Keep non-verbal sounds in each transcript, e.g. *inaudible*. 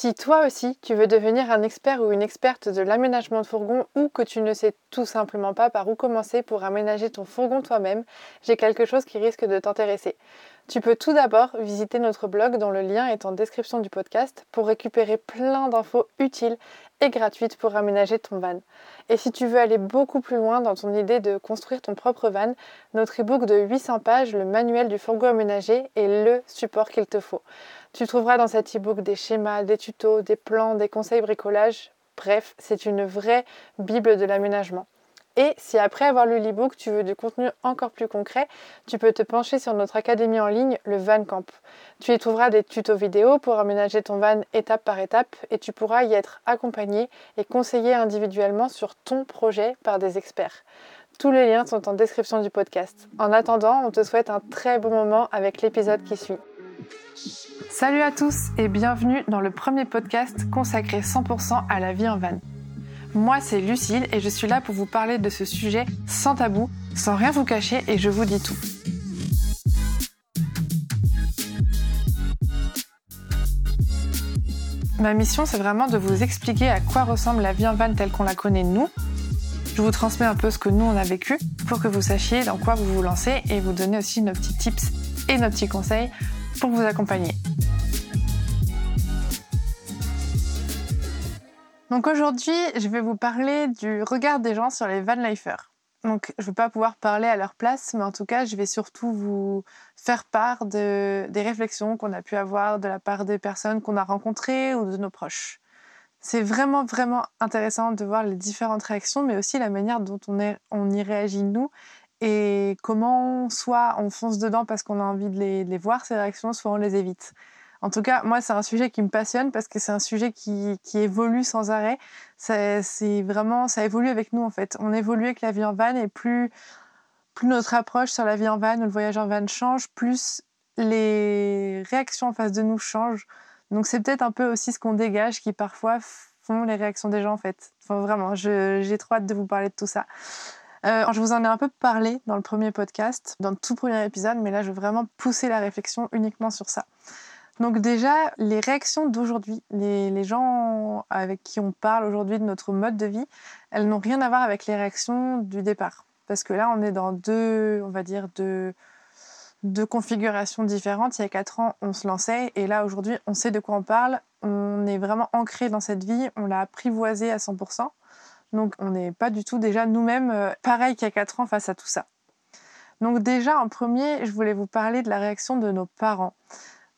Si toi aussi tu veux devenir un expert ou une experte de l'aménagement de fourgon ou que tu ne sais tout simplement pas par où commencer pour aménager ton fourgon toi-même, j'ai quelque chose qui risque de t'intéresser. Tu peux tout d'abord visiter notre blog dont le lien est en description du podcast pour récupérer plein d'infos utiles et gratuites pour aménager ton van. Et si tu veux aller beaucoup plus loin dans ton idée de construire ton propre van, notre e-book de 800 pages, le manuel du fourgon aménagé, est le support qu'il te faut. Tu trouveras dans cet e-book des schémas, des tutos, des plans, des conseils bricolage. Bref, c'est une vraie Bible de l'aménagement. Et si après avoir lu l'e-book, tu veux du contenu encore plus concret, tu peux te pencher sur notre académie en ligne, le Van Camp. Tu y trouveras des tutos vidéo pour aménager ton van étape par étape et tu pourras y être accompagné et conseillé individuellement sur ton projet par des experts. Tous les liens sont en description du podcast. En attendant, on te souhaite un très bon moment avec l'épisode qui suit. Salut à tous et bienvenue dans le premier podcast consacré 100% à la vie en van. Moi, c'est Lucille et je suis là pour vous parler de ce sujet sans tabou, sans rien vous cacher et je vous dis tout. Ma mission, c'est vraiment de vous expliquer à quoi ressemble la vie en van telle qu'on la connaît nous. Je vous transmets un peu ce que nous on a vécu pour que vous sachiez dans quoi vous vous lancez et vous donner aussi nos petits tips et nos petits conseils pour vous accompagner. Donc aujourd'hui, je vais vous parler du regard des gens sur les van lifers. Donc je ne vais pas pouvoir parler à leur place, mais en tout cas, je vais surtout vous faire part de, des réflexions qu'on a pu avoir de la part des personnes qu'on a rencontrées ou de nos proches. C'est vraiment, vraiment intéressant de voir les différentes réactions, mais aussi la manière dont on y réagit nous et comment soit on fonce dedans parce qu'on a envie de les, voir, ces réactions, soit on les évite. En tout cas, moi, c'est un sujet qui me passionne parce que c'est un sujet qui, évolue sans arrêt. C'est vraiment, ça évolue avec nous en fait. On évolue avec la vie en van et plus, plus notre approche sur la vie en van ou le voyage en van change, plus les réactions en face de nous changent. Donc c'est peut-être un peu aussi ce qu'on dégage qui parfois font les réactions des gens en fait. Enfin, vraiment, j'ai trop hâte de vous parler de tout ça. Euh, je vous en ai un peu parlé dans le premier podcast, dans le tout premier épisode, mais là je veux vraiment pousser la réflexion uniquement sur ça. Donc déjà, les réactions d'aujourd'hui, les, gens avec qui on parle aujourd'hui de notre mode de vie, elles n'ont rien à voir avec les réactions du départ. Parce que là, on est dans deux, on va dire, deux, deux configurations différentes. Il y a quatre ans, on se lançait et là, aujourd'hui, on sait de quoi on parle. On est vraiment ancré dans cette vie, on l'a apprivoisée à 100%. Donc on n'est pas du tout déjà nous-mêmes euh, pareil qu'il y a quatre ans face à tout ça. Donc déjà, en premier, je voulais vous parler de la réaction de nos parents.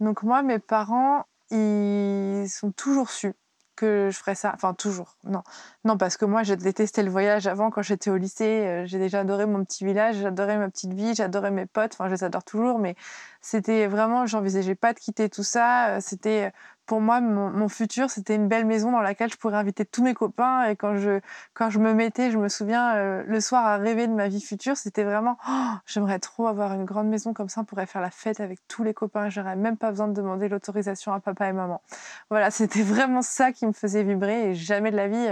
Donc moi, mes parents, ils sont toujours su que je ferais ça. Enfin, toujours. Non, non, parce que moi, j'ai détesté le voyage avant quand j'étais au lycée. Euh, j'ai déjà adoré mon petit village, j'adorais ma petite vie, j'adorais mes potes. Enfin, je les adore toujours, mais c'était vraiment, j'envisageais pas de quitter tout ça. Euh, c'était pour moi, mon, futur, c'était une belle maison dans laquelle je pourrais inviter tous mes copains. Et quand je, quand je me mettais, je me souviens, euh, le soir à rêver de ma vie future, c'était vraiment, oh, j'aimerais trop avoir une grande maison comme ça, on pourrait faire la fête avec tous les copains. J'aurais même pas besoin de demander l'autorisation à papa et maman. Voilà, *laughs* c'était vraiment ça qui me faisait vibrer. Et jamais de la vie,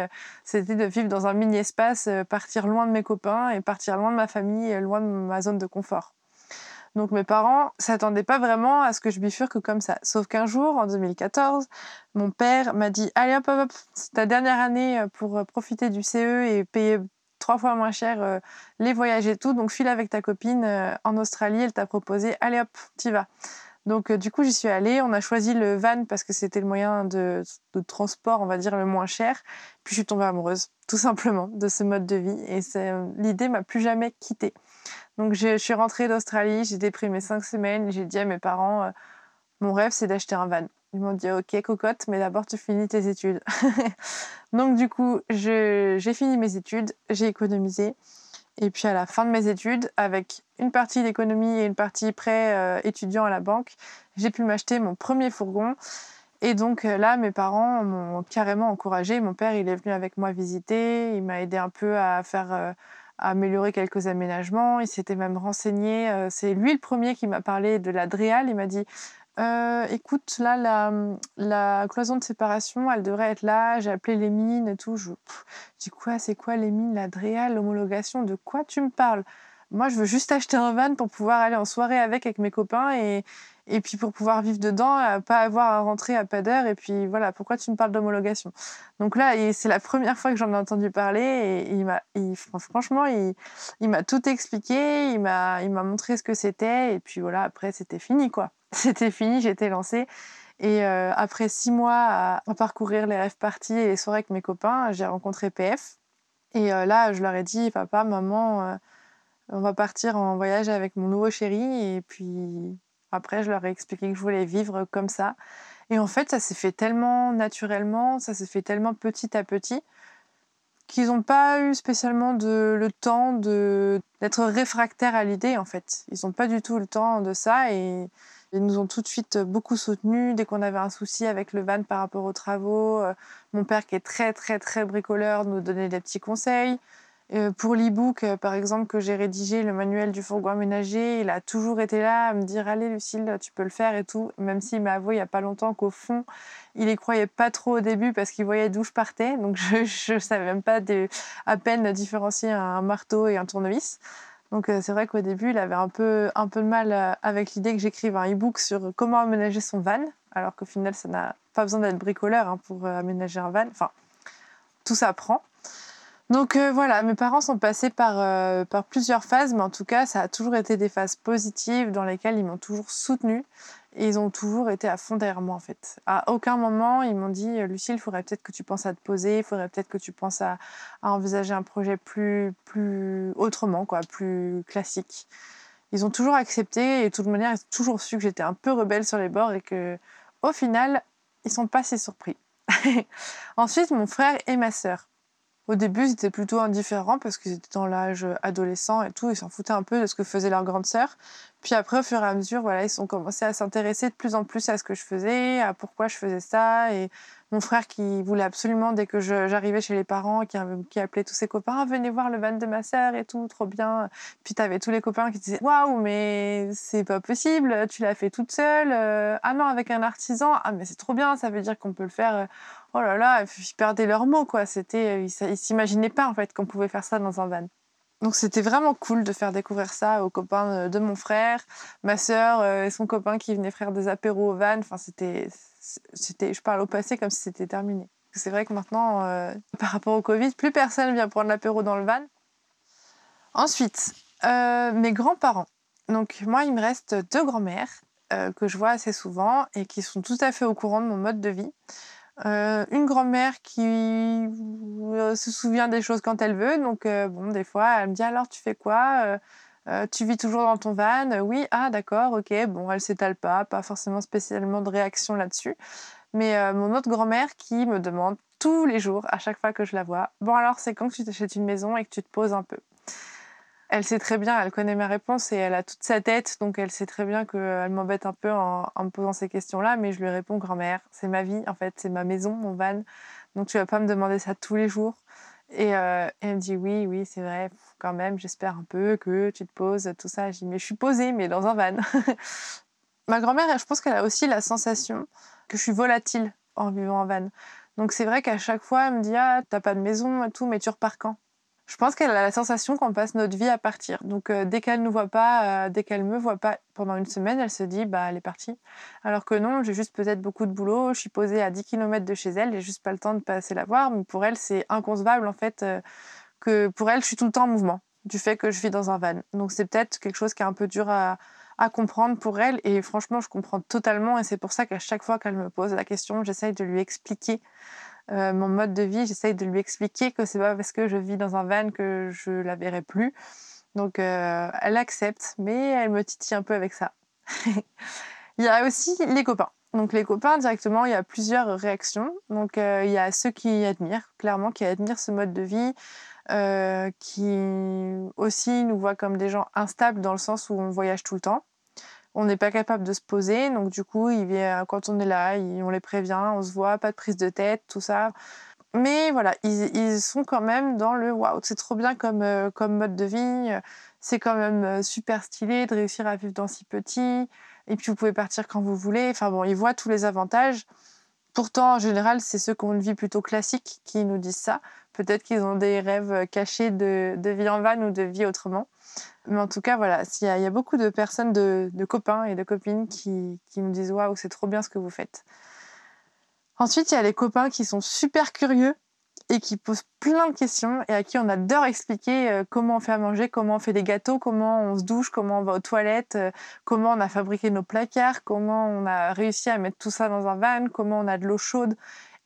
c'était de vivre dans un mini-espace, euh, partir loin de mes copains et partir loin de ma famille, loin de ma zone de confort. Donc mes parents s'attendaient pas vraiment à ce que je bifurque comme ça. Sauf qu'un jour, en 2014, mon père m'a dit Allez hop hop hop, c'est ta dernière année euh, pour euh, profiter du CE et payer trois fois moins cher euh, les voyages et tout. Donc file avec ta copine en Australie, elle t'a proposé Allez hop, t'y vas. Donc du coup j'y suis allée, on a choisi le van parce que c'était le moyen de, transport, on va dire, le moins cher. Puis je suis tombée amoureuse, tout simplement, de ce mode de vie. Et l'idée m'a plus jamais quittée. Donc je, suis rentrée d'Australie, j'ai mes cinq semaines, j'ai dit à mes parents, euh, mon rêve c'est d'acheter un van. Ils m'ont dit ok cocotte, mais d'abord tu finis tes études. *laughs* Donc du coup j'ai fini mes études, j'ai économisé. Et puis à la fin de mes études, avec une partie d'économie et une partie prêt euh, étudiant à la banque, j'ai pu m'acheter mon premier fourgon. Et donc euh, là, mes parents m'ont carrément encouragé. Mon père, il est venu avec moi visiter, il m'a aidé un peu à faire améliorer quelques aménagements. Il s'était même renseigné. Euh, c'est lui le premier qui m'a parlé de la DREAL. Il m'a dit euh, écoute, là, la, la, cloison de séparation, elle devrait être là. J'ai appelé les mines et tout. Je, dis quoi C'est quoi les mines La DREAL, l'homologation? De quoi tu me parles? Moi, je veux juste acheter un van pour pouvoir aller en soirée avec, avec mes copains et, et puis pour pouvoir vivre dedans, pas avoir à rentrer à pas d'heure. Et puis voilà, pourquoi tu me parles d'homologation? Donc là, c'est la première fois que j'en ai entendu parler et il m'a, franchement, il, il m'a tout expliqué, il m'a, il m'a montré ce que c'était. Et puis voilà, après, c'était fini quoi. *laughs* C'était fini, j'étais lancée. Et euh, après six mois à, parcourir les rêves parties et les soirées avec mes copains, j'ai rencontré PF. Et euh, là, je leur ai dit, papa, maman, euh, on va partir en voyage avec mon nouveau chéri. Et puis après, je leur ai expliqué que je voulais vivre comme ça. Et en fait, ça s'est fait tellement naturellement, ça s'est fait tellement petit à petit qu'ils n'ont pas eu spécialement de, le temps d'être réfractaires à l'idée, en fait. Ils n'ont pas du tout le temps de ça et ils nous ont tout de suite beaucoup soutenus dès qu'on avait un souci avec le van par rapport aux travaux. Euh, mon père, qui est très, très, très bricoleur, nous donnait des petits conseils. Euh, pour l'e-book, euh, par exemple, que j'ai rédigé, le manuel du fourgon aménagé, il a toujours été là à me dire Allez, Lucille, tu peux le faire et tout. Même s'il m'a avoué il n'y a pas longtemps qu'au fond, il y croyait pas trop au début parce qu'il voyait d'où je partais. Donc, *laughs* je ne savais même pas à peine différencier un marteau et un tournevis. Donc, euh, c'est vrai qu'au début, il avait un peu, un peu de mal avec l'idée que j'écrive un e-book sur comment aménager son van. Alors qu'au final, ça n'a pas besoin d'être bricoleur hein, pour aménager un van. Enfin, tout s'apprend. Donc euh, voilà, mes parents sont passés par, euh, par plusieurs phases, mais en tout cas, ça a toujours été des phases positives dans lesquelles ils m'ont toujours soutenue ils ont toujours été à fond derrière moi en fait. À aucun moment, ils m'ont dit Lucille, il faudrait peut-être que tu penses à te poser, il faudrait peut-être que tu penses à, envisager un projet plus, plus autrement, quoi, plus classique. Ils ont toujours accepté et de toute manière, ils ont toujours su que j'étais un peu rebelle sur les bords et que au final, ils sont pas si surpris. *laughs* Ensuite, mon frère et ma sœur. Au début, ils étaient plutôt indifférents parce qu'ils étaient dans l'âge adolescent et tout, ils s'en foutaient un peu de ce que faisait leur grande sœur. Puis après, au fur et à mesure, voilà, ils ont commencé à s'intéresser de plus en plus à ce que je faisais, à pourquoi je faisais ça. Et mon frère qui voulait absolument, dès que j'arrivais chez les parents, qui, qui, appelait tous ses copains, ah, venez voir le van de ma sœur et tout, trop bien. Puis tu avais tous les copains qui disaient, waouh, mais c'est pas possible, tu l'as fait toute seule. Euh, ah non, avec un artisan, ah mais c'est trop bien, ça veut dire qu'on peut le faire euh, oh là là, ils perdaient leurs mots, quoi. C'était, ils, s'imaginaient pas, en fait, qu'on pouvait faire ça dans un van. Donc c'était vraiment cool de faire découvrir ça aux copains de mon frère, ma sœur euh, et son copain qui venaient faire des apéros au van. Enfin, c'était, je parle au passé comme si c'était terminé. C'est vrai que maintenant, euh, *laughs* par rapport au Covid, plus personne vient prendre l'apéro dans le van. Ensuite, euh, mes grands-parents. Donc moi, il me reste deux grands-mères que je vois assez souvent et qui sont tout à fait au courant de mon mode de vie. Euh, une grand-mère qui euh, se souvient des choses quand elle veut. Donc, euh, bon, des fois, elle me dit alors, tu fais quoi? Tu vis toujours dans ton van? Oui, ah, d'accord, ok. Bon, elle s'étale pas, pas forcément spécialement de réaction là-dessus. Mais mon autre grand-mère qui me demande tous les jours, à chaque fois que je la vois, bon, alors, c'est quand que tu t'achètes une maison et que tu te poses un peu? Elle sait très bien, elle connaît ma réponse et elle a toute sa tête, donc elle sait très bien qu'elle m'embête un peu en, me posant ces questions-là, mais je lui réponds grand-mère, c'est ma vie en fait, c'est ma maison, mon van, donc tu vas pas me demander ça tous les jours. Et euh, elle me dit oui, oui, c'est vrai, quand même, j'espère un peu que tu te poses, tout ça. Je dis mais je suis posée, mais dans un van. *laughs* ma grand-mère, je pense qu'elle a aussi la sensation que je suis volatile en vivant en van. Donc c'est vrai qu'à chaque fois, elle me dit ah t'as pas de maison et tout, mais tu repars quand? Je pense qu'elle a la sensation qu'on passe notre vie à partir. Donc euh, dès qu'elle ne voit pas, euh, dès qu'elle me voit pas pendant une semaine, elle se dit bah elle est partie. Alors que non, j'ai juste peut-être beaucoup de boulot, je suis posée à 10 km de chez elle, j'ai juste pas le temps de passer la voir. Mais pour elle, c'est inconcevable en fait euh, que pour elle, je suis tout le temps en mouvement du fait que je vis dans un van. Donc c'est peut-être quelque chose qui est un peu dur à, à comprendre pour elle. Et franchement, je comprends totalement. Et c'est pour ça qu'à chaque fois qu'elle me pose la question, j'essaye de lui expliquer euh, mon mode de vie, j'essaye de lui expliquer que c'est pas parce que je vis dans un van que je la verrai plus. Donc euh, elle accepte, mais elle me titille un peu avec ça. *laughs* il y a aussi les copains. Donc les copains, directement, il y a plusieurs réactions. Donc euh, il y a ceux qui admirent, clairement, qui admirent ce mode de vie, qui aussi nous voient comme des gens instables dans le sens où on voyage tout le temps on n'est pas capable de se poser. Donc du coup, il vient, quand on est là, on les prévient, on se voit, pas de prise de tête, tout ça. Mais voilà, ils, sont quand même dans le waouh, c'est trop bien comme, euh, comme mode de vie. C'est quand même euh, super stylé de réussir à vivre dans si petit. Et puis vous pouvez partir quand vous voulez. Enfin bon, ils voient tous les avantages. Pourtant, en général, c'est ceux qui ont une vie plutôt classique qui nous disent ça. Peut-être qu'ils ont des rêves cachés de, vie en van ou de vie autrement. Mais en tout cas, voilà, il y, a beaucoup de personnes, de, copains et de copines qui, qui nous disent Waouh, c'est trop bien ce que vous faites. Ensuite, il y a les copains qui sont super curieux et qui posent plein de questions et à qui on adore expliquer euh, comment on fait à manger, comment on fait des gâteaux, comment on se douche, comment on va aux toilettes, euh, comment on a fabriqué nos placards, comment on a réussi à mettre tout ça dans un van, comment on a de l'eau chaude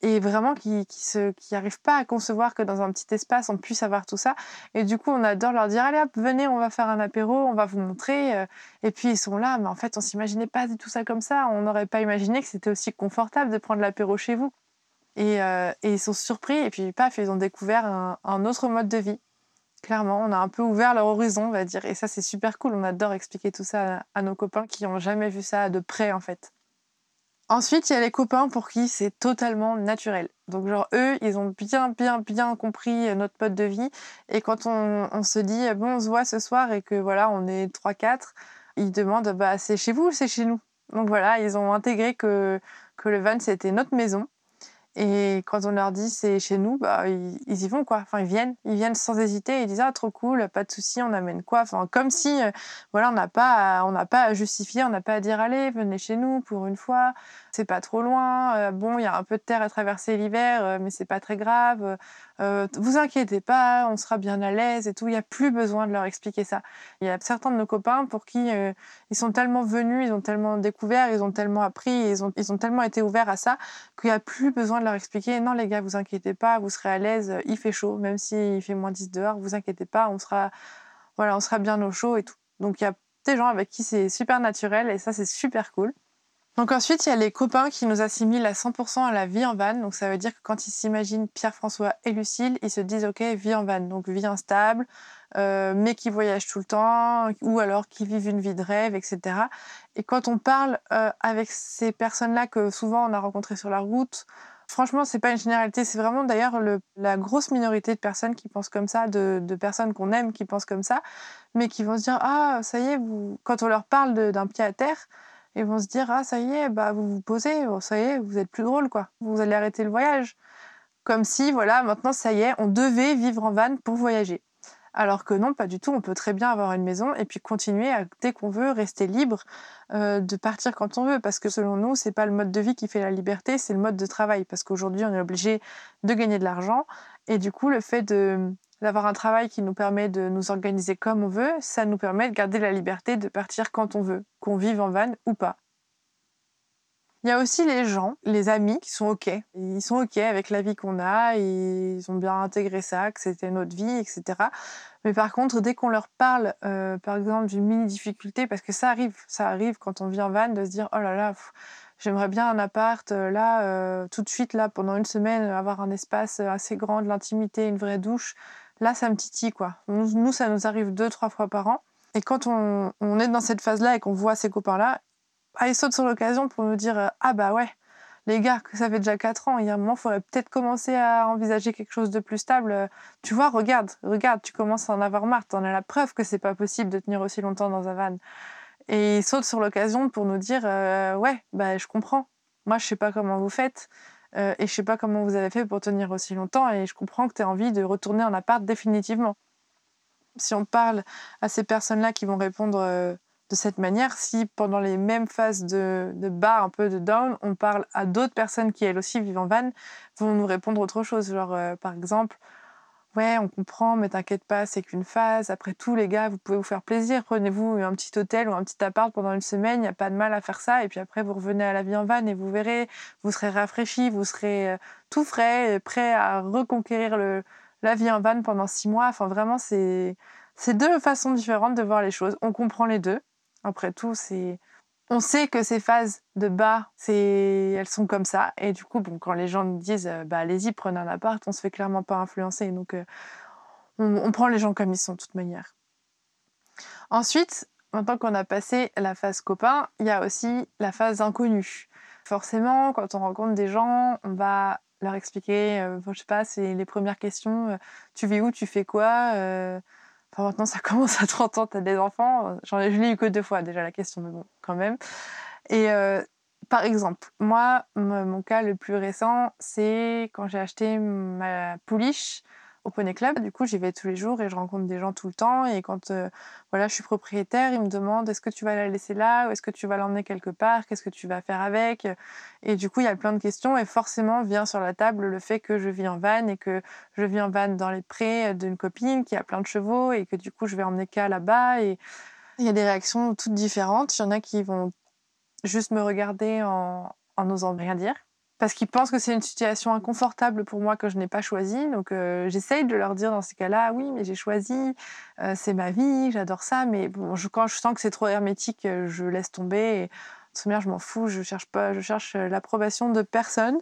et vraiment qui qui qui arrivent pas à concevoir que dans un petit espace on puisse avoir tout ça et du coup on adore leur dire allez hop venez on va faire un apéro on va vous montrer euh. et puis ils sont là mais en fait on s'imaginait pas du tout ça comme ça on n'aurait pas imaginé que c'était aussi confortable de prendre l'apéro chez vous euh, et, ils sont surpris, et puis paf, ils ont découvert un, autre mode de vie. Clairement, on a un peu ouvert leur horizon, on va dire. Et ça, c'est super cool. On adore expliquer tout ça à, nos copains qui n'ont jamais vu ça de près, en fait. Ensuite, il y a les copains pour qui c'est totalement naturel. Donc, genre, eux, ils ont bien, bien, bien compris notre mode de vie. Et quand on, se dit, bon, on se voit ce soir et que voilà, on est 3-4, ils demandent, bah, c'est chez vous ou c'est chez nous? Donc voilà, ils ont intégré que, que le van, c'était notre maison. Et quand on leur dit c'est chez nous, bah, ils, y vont quoi. Enfin, ils viennent, ils viennent sans hésiter. Ils disent ah trop cool, pas de souci, on amène quoi? Enfin, comme si euh, voilà, on n'a pas, on n'a pas à justifier, on n'a pas à dire allez venez chez nous pour une fois c'est pas trop loin. Euh, bon, il y a un peu de terre à traverser l'hiver, euh, mais c'est pas très grave. Euh, vous inquiétez pas, on sera bien à l'aise et tout. Il n'y a plus besoin de leur expliquer ça. Il y a certains de nos copains pour qui ils sont tellement venus, ils ont tellement découvert, ils ont tellement appris, ils ont, ils ont tellement été ouverts à ça qu'il n'y a plus besoin de leur expliquer non, les gars, vous inquiétez pas, vous serez à l'aise, il fait chaud, même s'il fait moins 10 dehors, vous inquiétez pas, on sera, voilà, on sera bien au chaud et tout. Donc il y a des gens avec qui c'est super naturel et ça, c'est super cool. Donc ensuite, il y a les copains qui nous assimilent à 100% à la vie en van. Donc ça veut dire que quand ils s'imaginent Pierre-François et Lucille, ils se disent ok, vie en van, donc vie instable, euh, mais qui voyagent tout le temps, ou alors qui vivent une vie de rêve, etc. Et quand on parle euh, avec ces personnes-là que souvent on a rencontrées sur la route, franchement, c'est pas une généralité, c'est vraiment d'ailleurs la grosse minorité de personnes qui pensent comme ça, de, de personnes qu'on aime qui pensent comme ça, mais qui vont se dire ah ça y est, vous... quand on leur parle d'un pied à terre ils vont se dire ah ça y est bah vous vous posez oh, ça y est vous êtes plus drôle quoi. Vous allez arrêter le voyage. Comme si voilà maintenant ça y est on devait vivre en van pour voyager. Alors que non pas du tout on peut très bien avoir une maison et puis continuer à, dès qu'on veut rester libre euh, de partir quand on veut. Parce que selon nous c'est pas le mode de vie qui fait la liberté c'est le mode de travail. Parce qu'aujourd'hui on est obligé de gagner de l'argent. Et du coup le fait de d'avoir un travail qui nous permet de nous organiser comme on veut, ça nous permet de garder la liberté de partir quand on veut, qu'on vive en van ou pas. Il y a aussi les gens, les amis qui sont OK. Ils sont OK avec la vie qu'on a, ils ont bien intégré ça, que c'était notre vie, etc. Mais par contre, dès qu'on leur parle, euh, par exemple, d'une mini-difficulté, parce que ça arrive, ça arrive quand on vit en van de se dire, oh là là, j'aimerais bien un appart, euh, là, euh, tout de suite, là, pendant une semaine, avoir un espace assez grand, de l'intimité, une vraie douche. Là, ça me titille, quoi. Nous, ça nous arrive deux, trois fois par an. Et quand on, est dans cette phase-là et qu'on voit ces copains-là, ah, ils sautent sur l'occasion pour nous dire euh, Ah bah ouais, les gars, que ça fait déjà quatre ans, il y a un moment, il faudrait peut-être commencer à envisager quelque chose de plus stable. Tu vois, regarde, regarde, tu commences à en avoir marre, t'en as la preuve que c'est pas possible de tenir aussi longtemps dans un van. Et ils sautent sur l'occasion pour nous dire euh, Ouais, bah je comprends. Moi, je sais pas comment vous faites. Euh, et je sais pas comment vous avez fait pour tenir aussi longtemps et je comprends que tu as envie de retourner en appart définitivement. Si on parle à ces personnes-là qui vont répondre euh, de cette manière, si pendant les mêmes phases de, de bas, un peu de down, on parle à d'autres personnes qui elles aussi vivent en van, vont nous répondre autre chose. Genre, euh, par exemple, Ouais, on comprend, mais t'inquiète pas, c'est qu'une phase. Après tout, les gars, vous pouvez vous faire plaisir. Prenez-vous un petit hôtel ou un petit appart pendant une semaine, il n'y a pas de mal à faire ça. Et puis après, vous revenez à la vie en van et vous verrez, vous serez rafraîchi, vous serez euh, tout frais, prêt à reconquérir le, la vie en van pendant six mois. Enfin, vraiment, c'est deux façons différentes de voir les choses. On comprend les deux. Après tout, c'est on sait que ces phases de bas, elles sont comme ça. Et du coup, quand les gens nous disent, euh, bah, allez-y, prenez un appart, on se fait clairement pas influencer. Donc, euh, on, prend les gens comme ils sont, de toute manière. Ensuite, maintenant qu'on a passé la phase copain, il y a aussi la phase inconnue. Forcément, quand on rencontre des gens, on va leur expliquer, euh, je sais pas, c'est les premières questions. tu vis où Tu fais quoi Enfin, maintenant, ça *laughs* commence à 30 ans, tu as des enfants. J'en ai, je l'ai eu que deux fois déjà la question, mais bon, quand même. Et euh, Par exemple, moi, mon cas le plus récent, c'est quand j'ai acheté ma pouliche au Poney Club. Du coup, j'y vais tous les jours et je rencontre des gens tout le temps. Et quand euh, voilà, je suis propriétaire, ils me demandent est-ce que tu vas la laisser là ou est-ce que tu vas l'emmener quelque part? Qu'est-ce que tu vas faire avec? Et du coup, il y a plein de questions. Et forcément, vient sur la table le fait que je vis en van et que je vis en van dans les prés d'une copine qui a plein de chevaux et que du coup, je vais emmener qu'à là-bas. Et il y a des réactions toutes différentes. Il y en a qui vont juste me regarder en, en n'osant rien dire parce qu'ils pensent que c'est une situation inconfortable pour moi que je n'ai pas choisie. Donc euh, j'essaye de leur dire dans ces cas-là, oui, mais j'ai choisi, euh, c'est ma vie, j'adore ça. Mais quand je sens que c'est trop hermétique, euh, je laisse tomber. Et, de je m'en fous, je cherche pas, je cherche l'approbation de personne.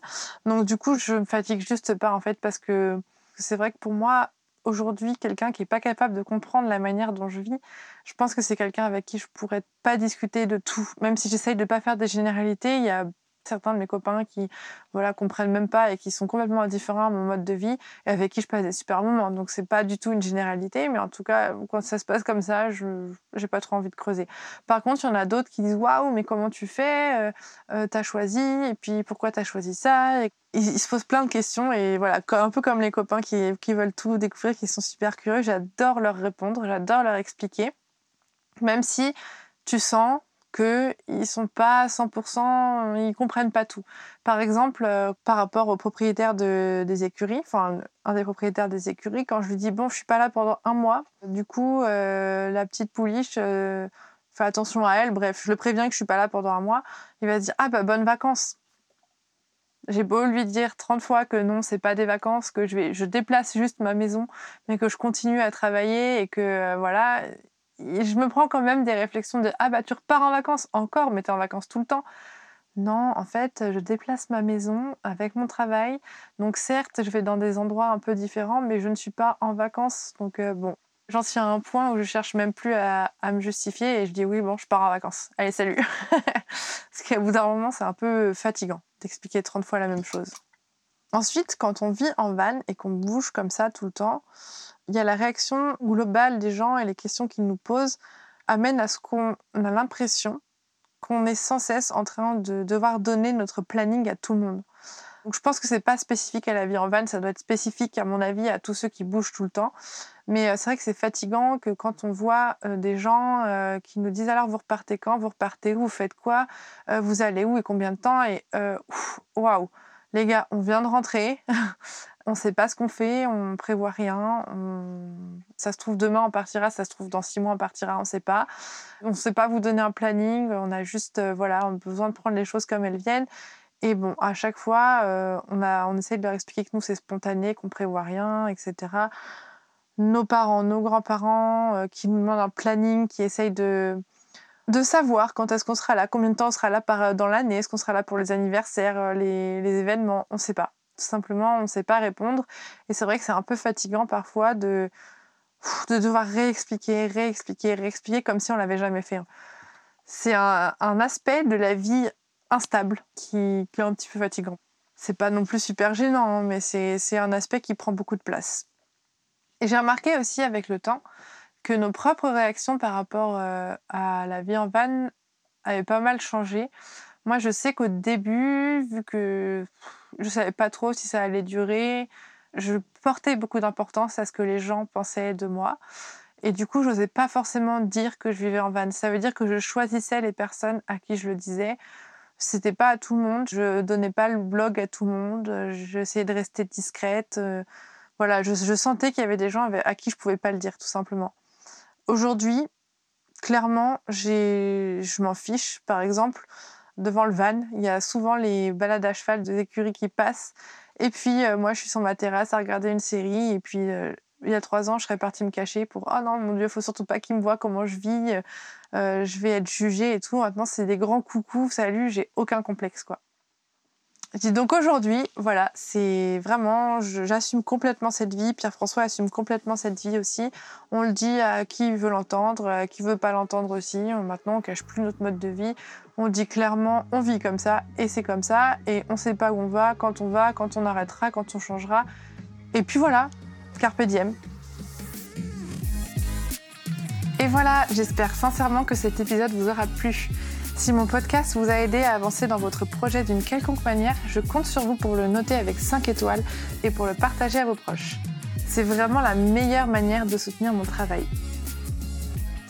Donc du coup, je me fatigue juste pas en fait parce que c'est vrai que pour moi, aujourd'hui, quelqu'un qui est pas capable de comprendre la manière dont je vis, je pense que c'est quelqu'un avec qui je pourrais pas discuter de tout. Même si j'essaye de pas faire des généralités, il y a certains de mes copains qui voilà comprennent même pas et qui sont complètement indifférents à mon mode de vie et avec qui je passe des super moments. Donc c'est pas du tout une généralité, mais en tout cas quand ça se passe comme ça, je j'ai pas trop envie de creuser. Par contre, il y en a d'autres qui disent waouh, mais comment tu fais? Euh, euh T'as choisi et puis pourquoi t'as choisi ça? Ils, se posent plein de questions et voilà, un peu comme les copains qui, qui veulent tout découvrir, qui sont super curieux. J'adore leur répondre, j'adore leur expliquer, même si tu sens qu'ils sont pas à 100%, ils comprennent pas tout. Par exemple, euh, par rapport au propriétaire des écuries, enfin un des propriétaires des écuries, quand je lui dis bon, je suis pas là pendant un mois, du coup euh, la petite pouliche euh, fait attention à elle. Bref, je le préviens que je suis pas là pendant un mois, il va dire ah bah bonnes vacances. J'ai beau lui dire 30 fois que non, c'est pas des vacances, que je vais, je déplace juste ma maison, mais que je continue à travailler et que voilà, je me prends quand même des réflexions de ah bah tu repars en vacances encore, mais t'es en vacances tout le temps. Non, en fait, je déplace ma maison avec mon travail. Donc certes, je vais dans des endroits un peu différents, mais je ne suis pas en vacances. Donc euh, bon, j'en suis à un point où je cherche même plus à, me justifier et je dis oui, bon, je pars en vacances. Allez, salut. *laughs* Parce qu'à bout d'un moment, c'est un peu fatigant d'expliquer 30 fois la même chose. Ensuite, quand on vit en van et qu'on bouge comme ça tout le temps, il y a la réaction globale des gens et les questions qu'ils nous posent amènent à ce qu'on a l'impression qu'on est sans cesse en train de devoir donner notre planning à tout le monde. Donc je pense que c'est pas spécifique à la vie en van, ça doit être spécifique à mon avis à tous ceux qui bougent tout le temps. Mais euh, c'est vrai que c'est fatigant que quand on voit euh, des gens euh, qui nous disent alors vous repartez quand, vous repartez où, vous faites quoi, vous allez où? Et combien de temps? Et waouh, les gars, on vient de rentrer, *laughs* on ne sait pas ce qu'on fait, on prévoit rien. Ça se trouve demain on partira, ça se trouve dans six mois on partira, on ne sait pas. On ne sait pas vous donner un planning, on a juste euh, voilà, on a besoin de prendre les choses comme elles viennent. Et bon, à chaque fois, euh, on, a, essaie de leur expliquer que nous c'est spontané, qu'on prévoit rien, etc. Nos parents, nos grands-parents euh, qui nous demandent un planning, qui essayent de de savoir quand est-ce qu'on sera là, combien de temps on sera là par, dans l'année, est-ce qu'on sera là pour les anniversaires, les, les événements, on ne sait pas simplement, on ne sait pas répondre. Et c'est vrai que c'est un peu fatigant parfois de, de devoir réexpliquer, réexpliquer, réexpliquer comme si on l'avait jamais fait. C'est un, aspect de la vie instable qui, est un petit peu fatigant. C'est pas non plus super gênant, hein, mais c'est un aspect qui prend beaucoup de place. Et j'ai remarqué aussi avec le temps que nos propres réactions par rapport euh, à la vie en van avaient pas mal changé. Moi, je sais qu'au début, vu que je savais pas trop si ça allait durer, je portais beaucoup d'importance à ce que les gens pensaient de moi. Et du coup, je n'osais pas forcément dire que je vivais en van. Ça veut dire que je choisissais les personnes à qui je le disais. C'était pas à tout le monde. Je donnais pas le blog à tout le monde. J'essayais de rester discrète. Voilà, je, sentais qu'il y avait des gens à qui je pouvais pas le dire, tout simplement. Aujourd'hui, clairement, je m'en fiche. Par exemple, devant le van. Il y a souvent les balades à cheval de écuries qui passent. Et puis, euh, moi, je suis sur ma terrasse à regarder une série. Et puis, euh, il y a trois ans, je serais partie me cacher pour Oh non, mon Dieu, faut surtout pas qu'ils me voient comment je vis. Euh, je vais être jugée et tout. Maintenant, c'est des grands coucous, salut, j'ai aucun complexe, quoi donc aujourd'hui, voilà, c'est vraiment, j'assume complètement cette vie. Pierre-François assume complètement cette vie aussi. On le dit à qui veut l'entendre, à qui veut pas l'entendre aussi. Maintenant, on cache plus notre mode de vie. On dit clairement, on vit comme ça et c'est comme ça. Et on sait pas où on va, quand on va, quand on arrêtera, quand on changera. Et puis voilà, carpe diem. Et voilà, j'espère sincèrement que cet épisode vous aura plu. Si mon podcast vous a aidé à avancer dans votre projet d'une quelconque manière, je compte sur vous pour le noter avec 5 étoiles et pour le partager à vos proches. C'est vraiment la meilleure manière de soutenir mon travail.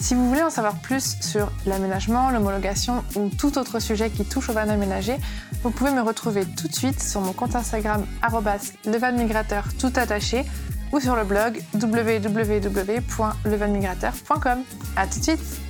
Si vous voulez en savoir plus sur l'aménagement, l'homologation ou tout autre sujet qui touche au van aménagé, vous pouvez me retrouver tout de suite sur mon compte Instagram levanmigrateur tout attaché ou sur le blog www.levanmigrateur.com. À tout de suite